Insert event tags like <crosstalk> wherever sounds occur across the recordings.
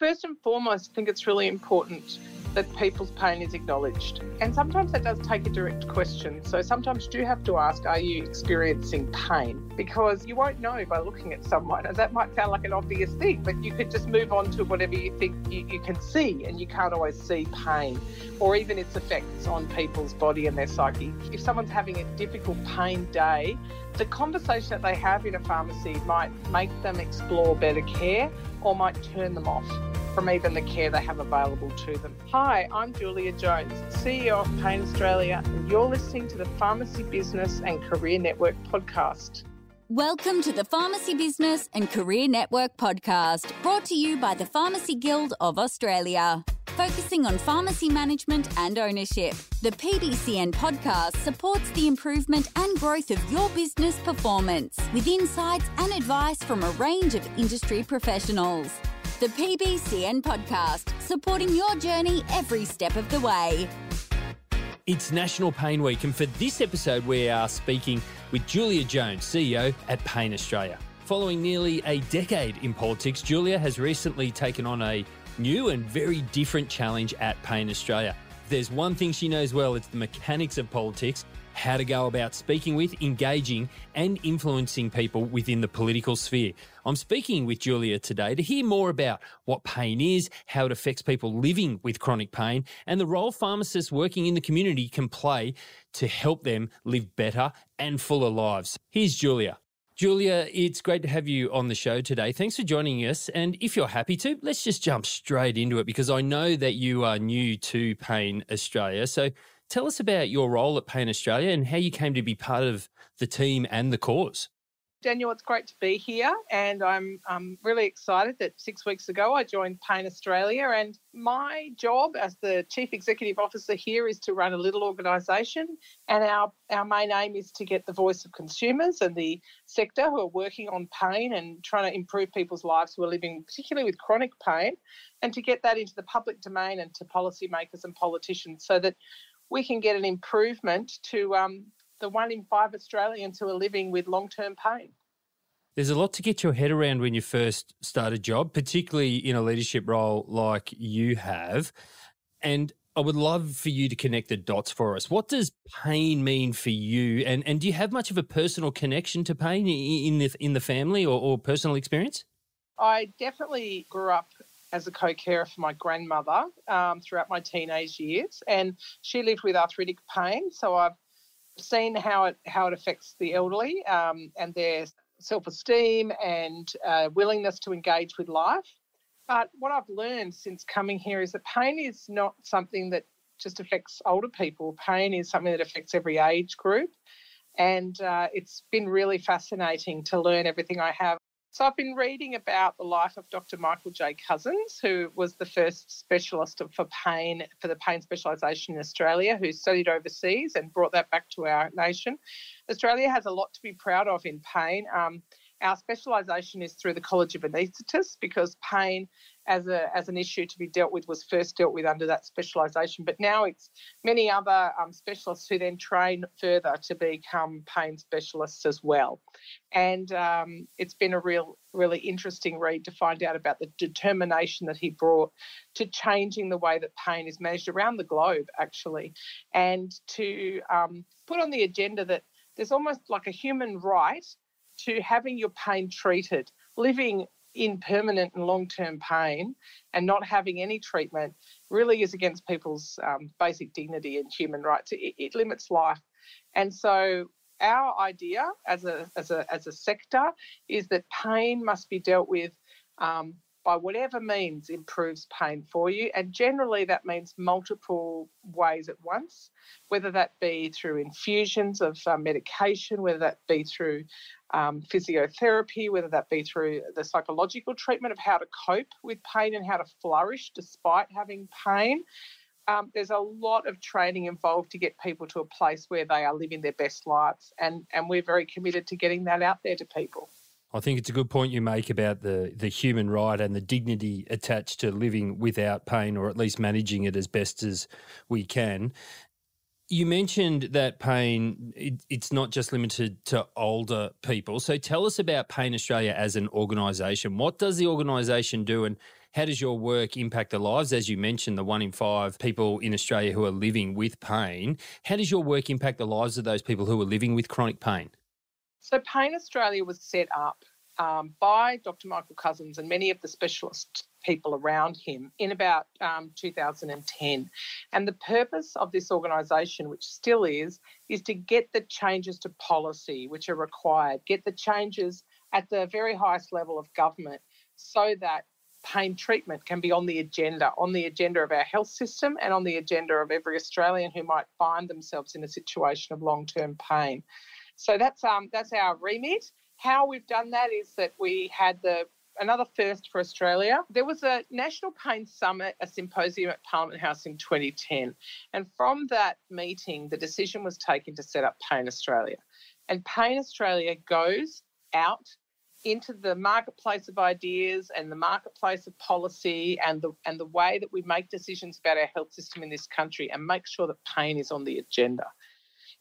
First and foremost, I think it's really important that people's pain is acknowledged. And sometimes that does take a direct question. So sometimes you do have to ask, are you experiencing pain? Because you won't know by looking at someone. And that might sound like an obvious thing, but you could just move on to whatever you think you, you can see, and you can't always see pain or even its effects on people's body and their psyche. If someone's having a difficult pain day, the conversation that they have in a pharmacy might make them explore better care or might turn them off from even the care they have available to them. Hi, I'm Julia Jones, CEO of Pain Australia, and you're listening to the Pharmacy Business and Career Network podcast. Welcome to the Pharmacy Business and Career Network podcast, brought to you by the Pharmacy Guild of Australia. Focusing on pharmacy management and ownership, the PBCN podcast supports the improvement and growth of your business performance with insights and advice from a range of industry professionals. The PBCN podcast, supporting your journey every step of the way. It's National Pain Week, and for this episode, we are speaking with Julia Jones, CEO at Pain Australia. Following nearly a decade in politics, Julia has recently taken on a new and very different challenge at Pain Australia. there's one thing she knows well, it's the mechanics of politics, how to go about speaking with, engaging, and influencing people within the political sphere. I'm speaking with Julia today to hear more about what pain is, how it affects people living with chronic pain, and the role pharmacists working in the community can play to help them live better and fuller lives. Here's Julia. Julia, it's great to have you on the show today. Thanks for joining us. And if you're happy to, let's just jump straight into it because I know that you are new to Pain Australia. So Tell us about your role at Pain Australia and how you came to be part of the team and the cause. Daniel, it's great to be here, and I'm um, really excited that six weeks ago I joined Pain Australia. And my job as the Chief Executive Officer here is to run a little organisation, and our, our main aim is to get the voice of consumers and the sector who are working on pain and trying to improve people's lives who are living, particularly with chronic pain, and to get that into the public domain and to policymakers and politicians so that we can get an improvement to um, the one in five Australians who are living with long term pain. There's a lot to get your head around when you first start a job, particularly in a leadership role like you have. And I would love for you to connect the dots for us. What does pain mean for you? And and do you have much of a personal connection to pain in the in the family or, or personal experience? I definitely grew up as a co-carer for my grandmother um, throughout my teenage years, and she lived with arthritic pain. So I've seen how it how it affects the elderly um, and their self-esteem and uh, willingness to engage with life. But what I've learned since coming here is that pain is not something that just affects older people. Pain is something that affects every age group. And uh, it's been really fascinating to learn everything I have so I've been reading about the life of Dr. Michael J. Cousins, who was the first specialist for pain for the pain specialisation in Australia, who studied overseas and brought that back to our nation. Australia has a lot to be proud of in pain. Um, our specialisation is through the College of Anaesthetists because pain as a as an issue to be dealt with was first dealt with under that specialisation. But now it's many other um, specialists who then train further to become pain specialists as well. And um, it's been a real really interesting read to find out about the determination that he brought to changing the way that pain is managed around the globe, actually, and to um, put on the agenda that there's almost like a human right to having your pain treated, living in permanent and long term pain and not having any treatment really is against people's um, basic dignity and human rights. It, it, limits life. And so, our idea as a, as, a, as a sector is that pain must be dealt with um, by whatever means improves pain for you. And generally, that means multiple ways at once, whether that be through infusions of uh, medication, whether that be through um, physiotherapy, whether that be through the psychological treatment of how to cope with pain and how to flourish despite having pain. Um, there's a lot of training involved to get people to a place where they are living their best lives, and, and we're very committed to getting that out there to people. I think it's a good point you make about the, the human right and the dignity attached to living without pain or at least managing it as best as we can. You mentioned that pain, it, it's not just limited to older people. So tell us about Pain Australia as an organisation. What does the organisation do and how does your work impact the lives? As you mentioned, the one in five people in Australia who are living with pain. How does your work impact the lives of those people who are living with chronic pain? So, Pain Australia was set up um, by Dr. Michael Cousins and many of the specialist people around him in about um, 2010. And the purpose of this organisation, which still is, is to get the changes to policy which are required, get the changes at the very highest level of government so that pain treatment can be on the agenda, on the agenda of our health system and on the agenda of every Australian who might find themselves in a situation of long term pain. So that's um, that's our remit. How we've done that is that we had the another first for Australia. There was a National Pain Summit, a symposium at Parliament House in 2010. And from that meeting, the decision was taken to set up Pain Australia. And Pain Australia goes out into the marketplace of ideas and the marketplace of policy and the and the way that we make decisions about our health system in this country and make sure that pain is on the agenda.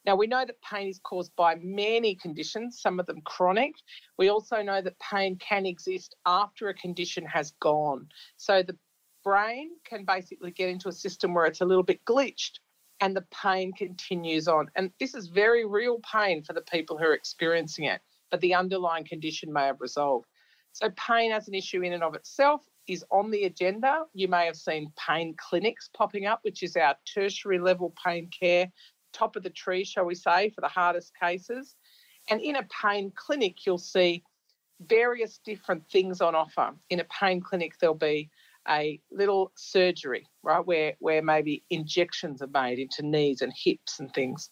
Now, we know that pain is caused by many conditions, some of them chronic. We also know that pain can exist after a condition has gone. So the brain can basically get into a system where it's a little bit glitched and the pain continues on. And this is very real pain for the people who are experiencing it, but the underlying condition may have resolved. So, pain as an issue in and of itself is on the agenda. You may have seen pain clinics popping up, which is our tertiary level pain care top of the tree, shall we say, for the hardest cases. And in a pain clinic, you'll see various different things on offer. In a pain clinic, there'll be a little surgery, right, where, where maybe injections are made into knees and hips and things.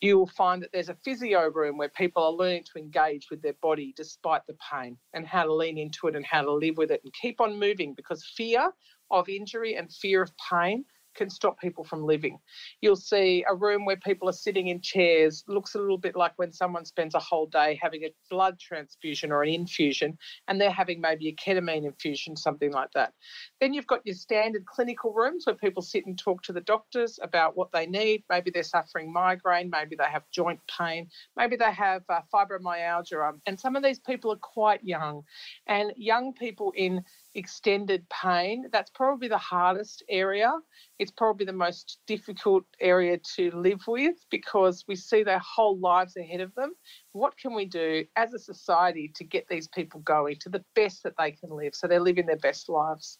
You will find that there's a physio room where people are learning to engage with their body despite the pain and how to lean into it and how to live with it and keep on moving because fear of injury and fear of pain can stop people from living. You'll see a room where people are sitting in chairs, looks a little bit like when someone spends a whole day having a blood transfusion or an infusion, and they're having maybe a ketamine infusion, something like that. Then you've got your standard clinical rooms where people sit and talk to the doctors about what they need. Maybe they're suffering migraine, maybe they have joint pain, maybe they have uh, fibromyalgia, um, and some of these people are quite young. And young people in extended pain, that's probably the hardest area. It's probably the most difficult area to live with because we see their whole lives ahead of them. What can we do as a society to get these people going to the best that they can live so they're living their best lives?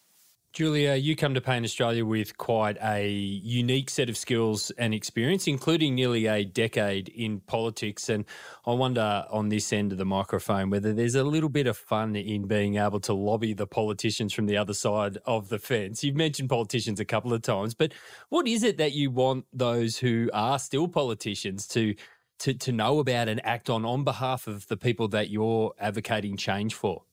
Julia, you come to Pain Australia with quite a unique set of skills and experience, including nearly a decade in politics. And I wonder on this end of the microphone whether there's a little bit of fun in being able to lobby the politicians from the other side of the fence. You've mentioned politicians a couple of times, but what is it that you want those who are still politicians to? To, to know about and act on on behalf of the people that you're advocating change for?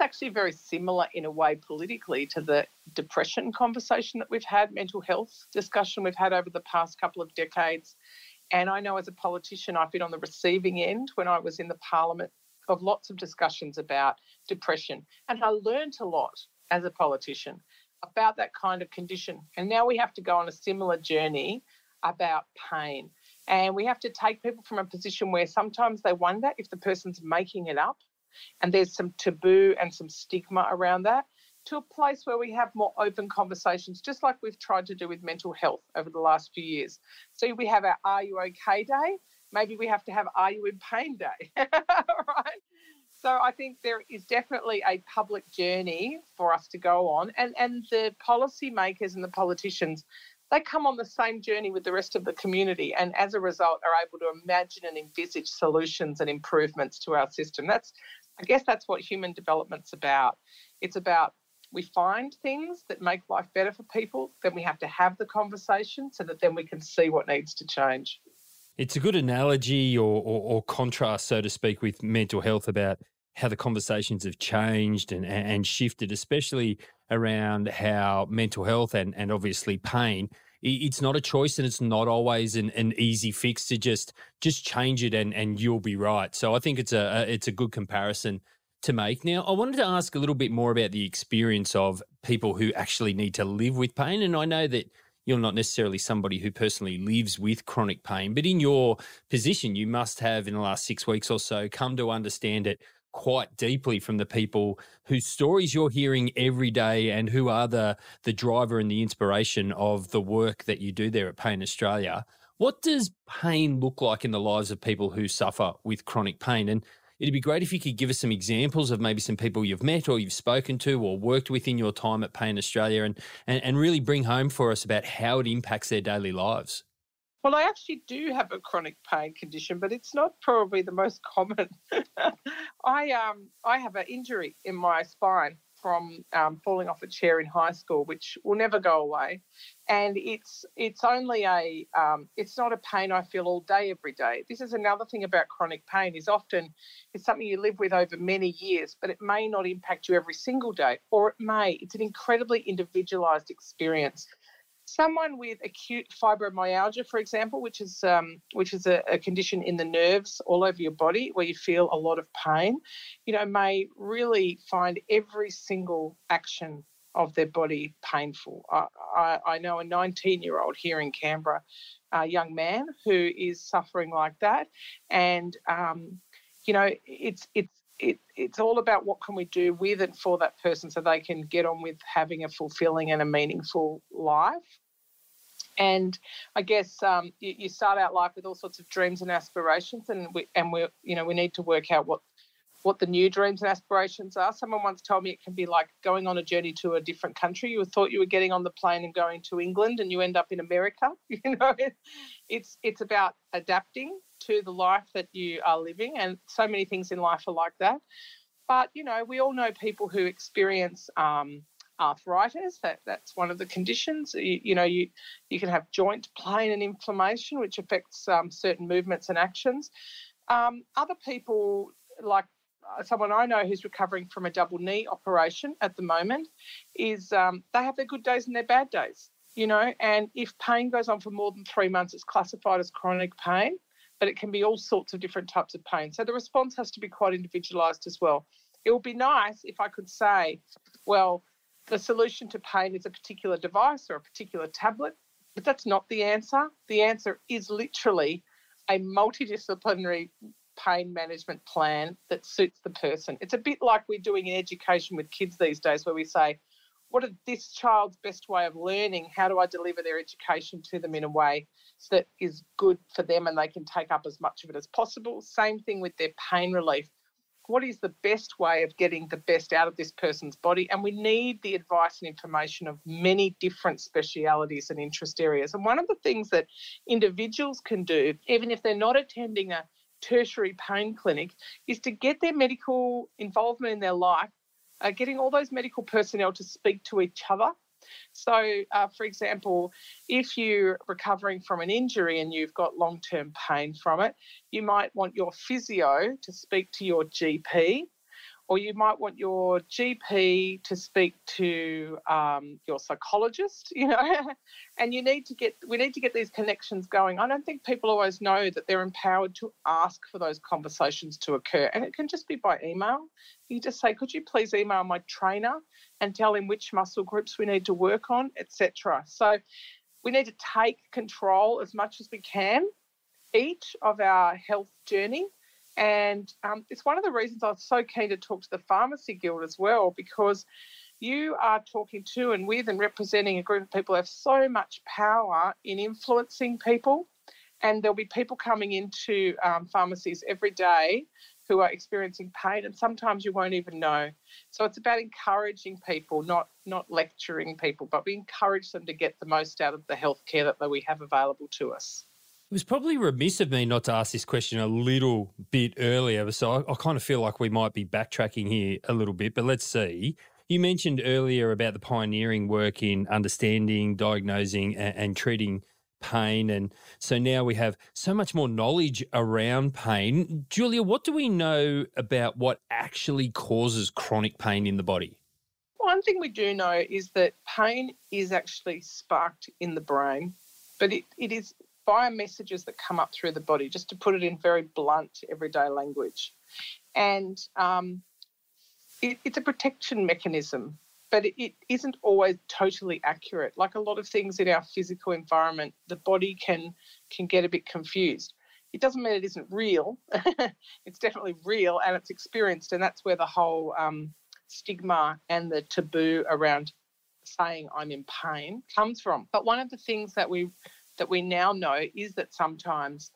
It's actually very similar in a way politically to the depression conversation that we've had, mental health discussion we've had over the past couple of decades. And I know as a politician, I've been on the receiving end when I was in the parliament of lots of discussions about depression. And I learned a lot as a politician about that kind of condition. And now we have to go on a similar journey about pain. And we have to take people from a position where sometimes they wonder if the person's making it up and there's some taboo and some stigma around that to a place where we have more open conversations, just like we've tried to do with mental health over the last few years. So we have our Are You OK Day. Maybe we have to have Are You in Pain Day, <laughs> right? So I think there is definitely a public journey for us to go on, and and the policymakers and the politicians, they come on the same journey with the rest of the community, and as a result, are able to imagine and envisage solutions and improvements to our system. That's I guess that's what human development's about. It's about we find things that make life better for people, then we have to have the conversation so that then we can see what needs to change. It's a good analogy or, or, or contrast, so to speak, with mental health about how the conversations have changed and, and shifted, especially around how mental health and, and obviously pain it's not a choice and it's not always an, an easy fix to just just change it and and you'll be right. So I think it's a, a it's a good comparison to make. Now, I wanted to ask a little bit more about the experience of people who actually need to live with pain. And I know that you're not necessarily somebody who personally lives with chronic pain, but in your position, you must have, in the last six weeks or so, come to understand it quite deeply from the people whose stories you're hearing every day and who are the the driver and the inspiration of the work that you do there at Pain Australia. What does pain look like in the lives of people who suffer with chronic pain? And it'd be great if you could give us some examples of maybe some people you've met or you've spoken to or worked with in your time at Pain Australia and, and, and really bring home for us about how it impacts their daily lives. Well, I actually do have a chronic pain condition, but it's not probably the most <laughs> common. I um I have an injury in my spine from um, falling off a chair in high school, which will never go away, and it's it's only a um, it's not a pain I feel all day every day. This is another thing about chronic pain is often it's something you live with over many years, but it may not impact you every single day, or it may. It's an incredibly individualized experience someone with acute fibromyalgia, for example, which is um, which is a, a, condition in the nerves all over your body where you feel a lot of pain, you know, may really find every single action of their body painful. I, I, I know a 19-year-old here in Canberra, a young man who is suffering like that, and um, you know, it's it's it, it's all about what can we do with and for that person so they can get on with having a fulfilling and a meaningful life. And I guess um, you, you, start out life with all sorts of dreams and aspirations, and we and we you know we need to work out what what the new dreams and aspirations are. Someone once told me it can be like going on a journey to a different country. You thought you were getting on the plane and going to England, and you end up in America. <laughs> You know, it's it's about adapting to the life that you are living, and so many things in life are like that. But you know, we all know people who experience um, arthritis. That that's one of the conditions. You, you, know, you you can have joint pain and inflammation, which affects um, certain movements and actions. Um, other people, like uh, someone I know who's recovering from a double knee operation at the moment, is um, they have their good days and their bad days. You know, and if pain goes on for more than three months, it's classified as chronic pain. But it can be all sorts of different types of pain. So the response has to be quite individualised as well. It would be nice if I could say, well, the solution to pain is a particular device or a particular tablet, but that's not the answer. The answer is literally a multidisciplinary pain management plan that suits the person. It's a bit like we're doing in education with kids these days, where we say, what is this child's best way of learning? How do I deliver their education to them in a way that is good for them and they can take up as much of it as possible? Same thing with their pain relief what is the best way of getting the best out of this person's body? And we need the advice and information of many different specialities and interest areas. And one of the things that individuals can do, even if they're not attending a tertiary pain clinic, is to get their medical involvement in their life, uh, getting all those medical personnel to speak to each other. So, uh, for example, if you're recovering from an injury and you've got long term pain from it, you might want your physio to speak to your GP or you might want your GP to speak to um, your psychologist, you know, <laughs> and you need to get, we need to get these connections going. I don't think people always know that they're empowered to ask for those conversations to occur. And it can just be by email. You just say, could you please email my trainer and tell him which muscle groups we need to work on, etc. So we need to take control as much as we can each of our health journey and um, it's one of the reasons I was so keen to talk to the Pharmacy Guild as well, because you are talking to and with and representing a group of people who have so much power in influencing people. And there'll be people coming into um, pharmacies every day who are experiencing pain, and sometimes you won't even know. So it's about encouraging people, not not lecturing people, but we encourage them to get the most out of the healthcare that we have available to us. It was probably remiss of me not to ask this question a little bit earlier. So I, I, kind of feel like we might be backtracking here a little bit, but let's see. You mentioned earlier about the pioneering work in understanding, diagnosing, and, and treating pain. And so now we have so much more knowledge around pain. Julia, what do we know about what actually causes chronic pain in the body? One thing we do know is that pain is actually sparked in the brain, but it, it is via messages that come up through the body, just to put it in very blunt, everyday language. And um, it, it's a protection mechanism, but it, it isn't always totally accurate. Like a lot of things in our physical environment, the body can can get a bit confused. it doesn't mean it isn't real. <laughs> it's definitely real and it's experienced, and that's where the whole um, stigma and the taboo around saying I'm in pain comes from. But one of the things that we that we now know is that sometimes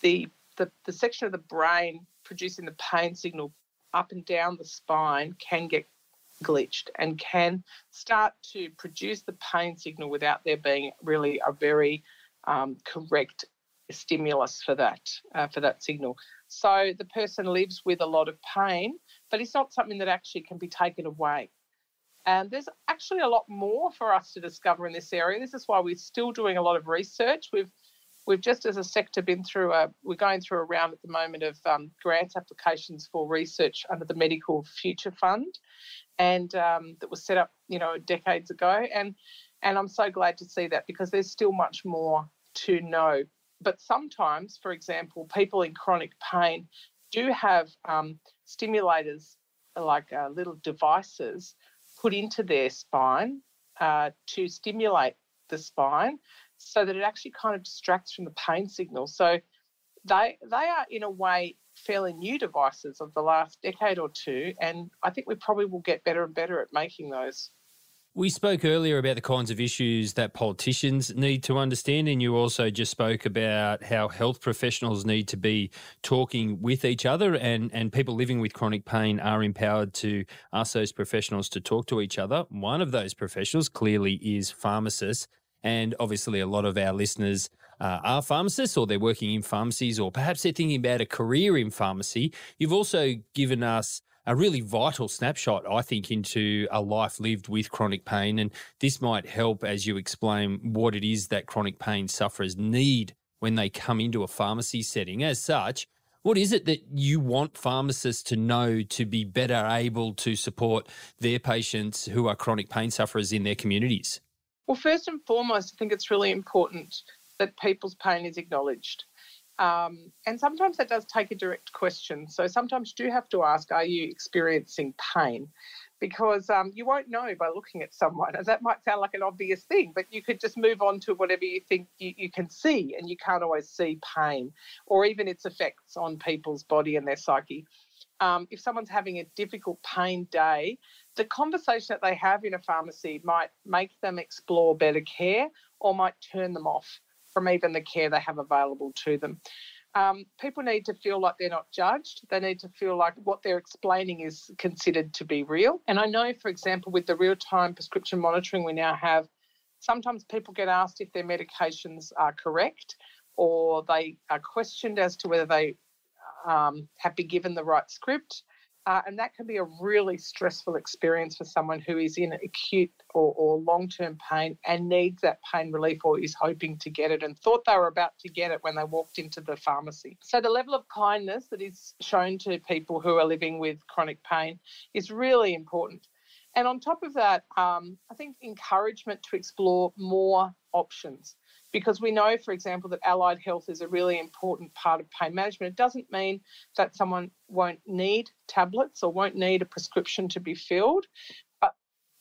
the the, the section of the brain producing the pain signal up and down the spine can get glitched and can start to produce the pain signal without there being really a very um, correct stimulus for that uh, for that signal. So the person lives with a lot of pain, but it's not something that actually can be taken away. And there's actually a lot more for us to discover in this area. This is why we're still doing a lot of research. We've we've just as a sector been through a we're going through a round at the moment of um, grant applications for research under the Medical Future Fund, and um, that was set up you know decades ago. And and I'm so glad to see that because there's still much more to know. But sometimes, for example, people in chronic pain do have um, stimulators like uh, little devices put into their spine uh, to stimulate the spine so that it actually kind of distracts from the pain signal. So they they are in a way fairly new devices of the last decade or two, and I think we probably will get better and better at making those. We spoke earlier about the kinds of issues that politicians need to understand, and you also just spoke about how health professionals need to be talking with each other, and, and people living with chronic pain are empowered to ask those professionals to talk to each other. One of those professionals clearly is pharmacists. And obviously, a lot of our listeners uh, are pharmacists or they're working in pharmacies or perhaps they're thinking about a career in pharmacy. You've also given us a really vital snapshot, I think, into a life lived with chronic pain. And this might help as you explain what it is that chronic pain sufferers need when they come into a pharmacy setting. As such, what is it that you want pharmacists to know to be better able to support their patients who are chronic pain sufferers in their communities? Well, first and foremost, I think it's really important that people's pain is acknowledged. Um, and sometimes that does take a direct question. So sometimes you do have to ask, are you experiencing pain? Because um, you won't know by looking at someone. And that might sound like an obvious thing, but you could just move on to whatever you think you, you can see, and you can't always see pain or even its effects on people's body and their psyche. Um, if someone's having a difficult pain day, the conversation that they have in a pharmacy might make them explore better care or might turn them off from even the care they have available to them. Um, people need to feel like they're not judged. They need to feel like what they're explaining is considered to be real. And I know, for example, with the real time prescription monitoring we now have, sometimes people get asked if their medications are correct or they are questioned as to whether they um, have been given the right script. Uh, and that can be a really stressful experience for someone who is in acute or, or long term pain and needs that pain relief or is hoping to get it and thought they were about to get it when they walked into the pharmacy. So, the level of kindness that is shown to people who are living with chronic pain is really important. And on top of that, um, I think encouragement to explore more options because we know, for example, that allied health is a really important part of pain management. It doesn't mean that someone won't need tablets or won't need a prescription to be filled, but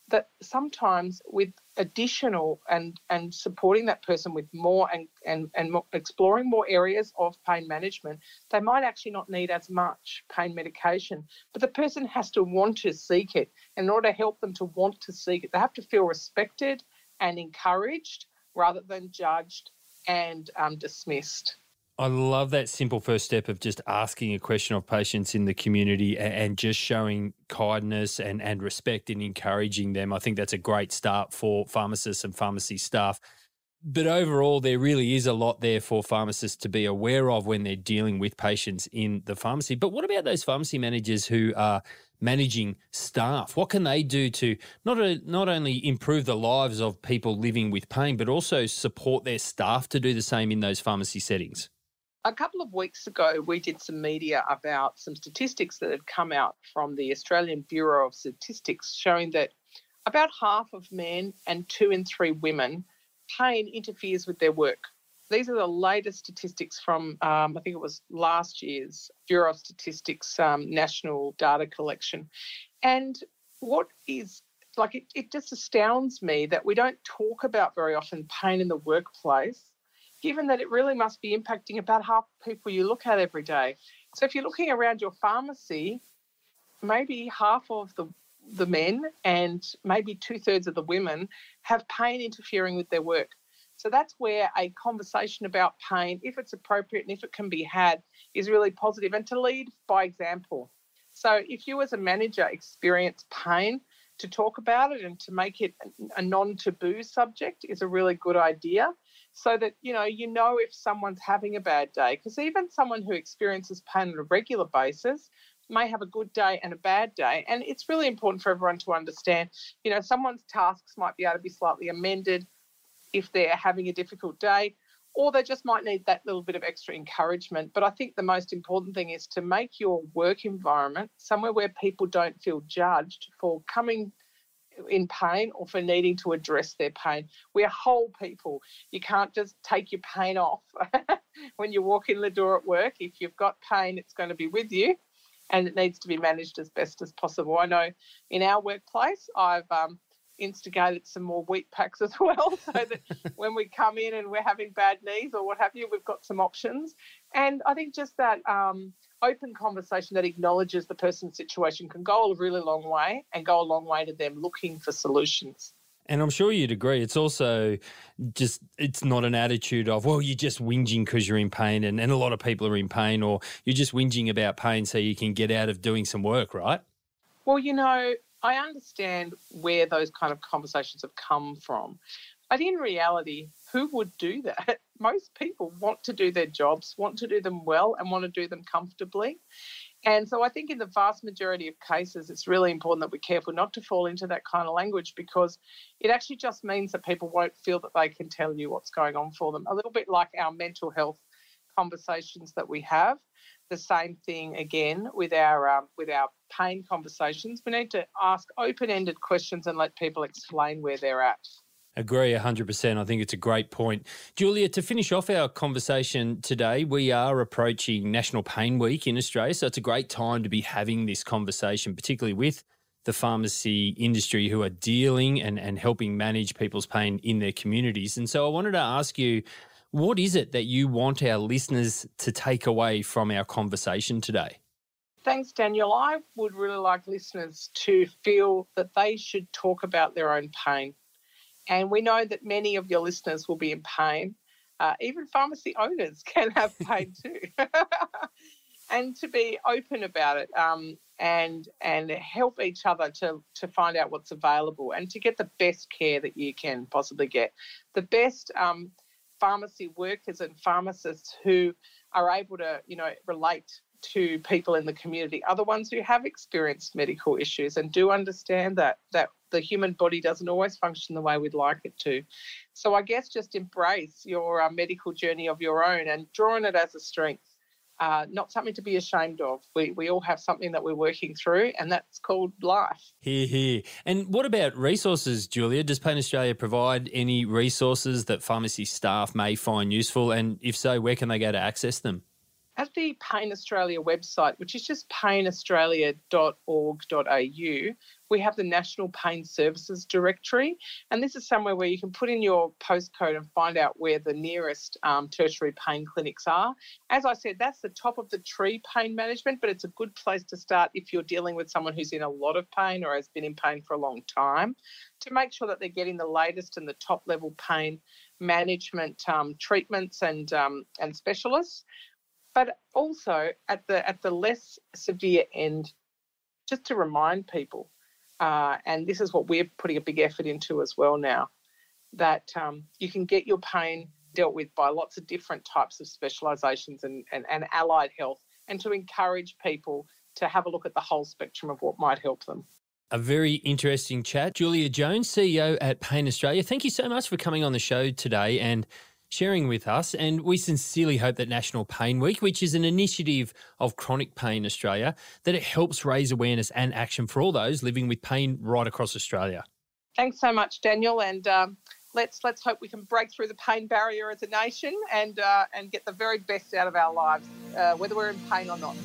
that sometimes with additional and, and supporting that person with more and, and, and more, exploring more areas of pain management, they might actually not need as much pain medication, but the person has to want to seek it. In order to help them to want to seek it, they have to feel respected and encouraged rather than judged and um, dismissed. I love that simple first step of just asking a question of patients in the community and just showing kindness and, and respect and encouraging them. I think that's a great start for pharmacists and pharmacy staff. But overall, there really is a lot there for pharmacists to be aware of when they're dealing with patients in the pharmacy. But what about those pharmacy managers who are managing staff? What can they do to not a, not only improve the lives of people living with pain, but also support their staff to do the same in those pharmacy settings? A couple of weeks ago, we did some media about some statistics that had come out from the Australian Bureau of Statistics showing that about half of men and two in three women pain interferes with their work. These are the latest statistics from, um, I think it was last year's Bureau of Statistics um, national data collection. And what is like, it, it just astounds me that we don't talk about very often pain in the workplace given that it really must be impacting about half the people you look at every day. So if you're looking around your pharmacy, maybe half of the the men and maybe two thirds of the women have pain interfering with their work. So that's where a conversation about pain, if it's appropriate and if it can be had, is really positive. And to lead by example. So if you as a manager experience pain, to talk about it and to make it a non-taboo subject is a really good idea. So that you know you know if someone's having a bad day. Because even someone who experiences pain on a regular basis may have a good day and a bad day. And it's really important for everyone to understand you know someone's tasks might be able to be slightly amended if they're having a difficult day or they just might need that little bit of extra encouragement but i think the most important thing is to make your work environment somewhere where people don't feel judged for coming in pain or for needing to address their pain. We're whole people. You can't just take your pain off <laughs> when you walk in the door at work. If you've got pain, it's going to be with you and it needs to be managed as best as possible. I know in our workplace, I've um, instigated some more wheat packs as <laughs> well so that <laughs> when we come in and we're having bad knees or what have you, we've got some options. And I think just that. Um, open conversation that acknowledges the person's situation can go a really long way and go a long way to them looking for solutions. And I'm sure you'd agree. It's also just, it's not an attitude of, well, you're just whinging because you're in pain. And, and a lot of people are in pain, or you're just whinging about pain so you can get out of doing some work, right? Well, you know, I understand where those kind of conversations have come from. But in reality, who would do that? <laughs> Most people want to do their jobs, want to do them well, and want to do them comfortably. And so I think in the vast majority of cases, it's really important that we're careful not to fall into that kind of language because it actually just means that people won't feel that they can tell you what's going on for them. A little bit like our mental health conversations that we have. The same thing again with our um, with our pain conversations. We need to ask open-ended questions and let people explain where they're at. Agree 100%. I think it's a great point. Julia, to finish off our conversation today, we are approaching National Pain Week in Australia. So it's a great time to be having this conversation, particularly with the pharmacy industry who are dealing and, and helping manage people's pain in their communities. And so I wanted to ask you, what is it that you want our listeners to take away from our conversation today? Thanks, Daniel. I would really like listeners to feel that they should talk about their own pain and we know that many of your listeners will be in pain. Uh, even pharmacy <laughs> owners can have pain <laughs> too. <laughs> and to be open about it um, and and help each other to to find out what's available and to get the best care that you can possibly get. The best um, pharmacy workers and pharmacists who are able to you know relate to people in the community are the ones who have experienced medical issues and do understand that that the human body doesn't always function the way we'd like it to. So I guess just embrace your uh, medical journey of your own and drawing it as a strength. Uh, not something to be ashamed of. We, we all have something that we're working through, and that's called life. Here, here. And what about resources, Julia? Does Pain Australia provide any resources that pharmacy staff may find useful? And if so, where can they go to access them? At the Pain Australia website, which is just painaustralia.org.au, we have the National Pain Services Directory. And this is somewhere where you can put in your postcode and find out where the nearest um, tertiary pain clinics are. As I said, that's the top of the tree pain management, but it's a good place to start if you're dealing with someone who's in a lot of pain or has been in pain for a long time to make sure that they're getting the latest and the top level pain management um, treatments and um, and specialists but also at the at the less severe end just to remind people uh, and this is what we're putting a big effort into as well now, that um, you can get your pain dealt with by lots of different types of specialisations and, and, and allied health, and to encourage people to have a look at the whole spectrum of what might help them. A very interesting chat. Julia Jones, CEO at Pain Australia, thank you so much for coming on the show today and sharing with us. And we sincerely hope that National Pain Week, which is an initiative of Chronic Pain Australia, that it helps raise awareness and action for all those living with pain right across Australia. Thanks so much, Daniel. And um, let's let's hope we can break through the pain barrier as a nation and uh, and get the very best out of our lives, uh, whether we're in pain or not.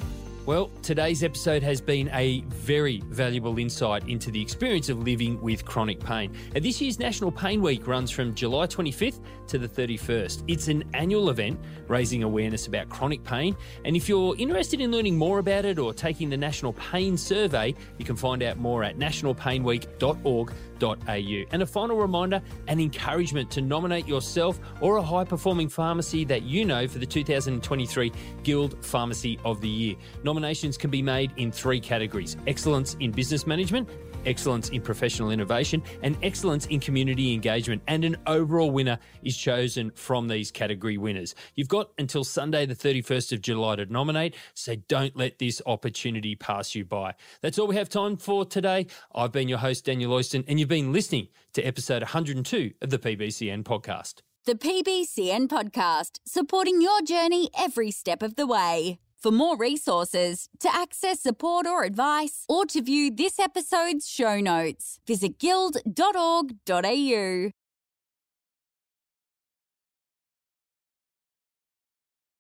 Well, today's episode has been a very valuable insight into the experience of living with chronic pain. And this year's National Pain Week runs from July 25th to the 31st. It's an annual event raising awareness about chronic pain. And if you're interested in learning more about it or taking the National Pain Survey, you can find out more at nationalpainweek.org.au. And a final reminder and encouragement to nominate yourself or a high performing pharmacy that you know for the 2023 Guild Pharmacy of the Year. Nominations can be made in three categories excellence in business management, excellence in professional innovation, and excellence in community engagement. And an overall winner is chosen from these category winners. You've got until Sunday, the 31st of July, to nominate, so don't let this opportunity pass you by. That's all we have time for today. I've been your host, Daniel Oyston, and you've been listening to episode 102 of the PBCN podcast. The PBCN podcast, supporting your journey every step of the way. For more resources, to access support or advice, or to view this episode's show notes, visit guild.org.au.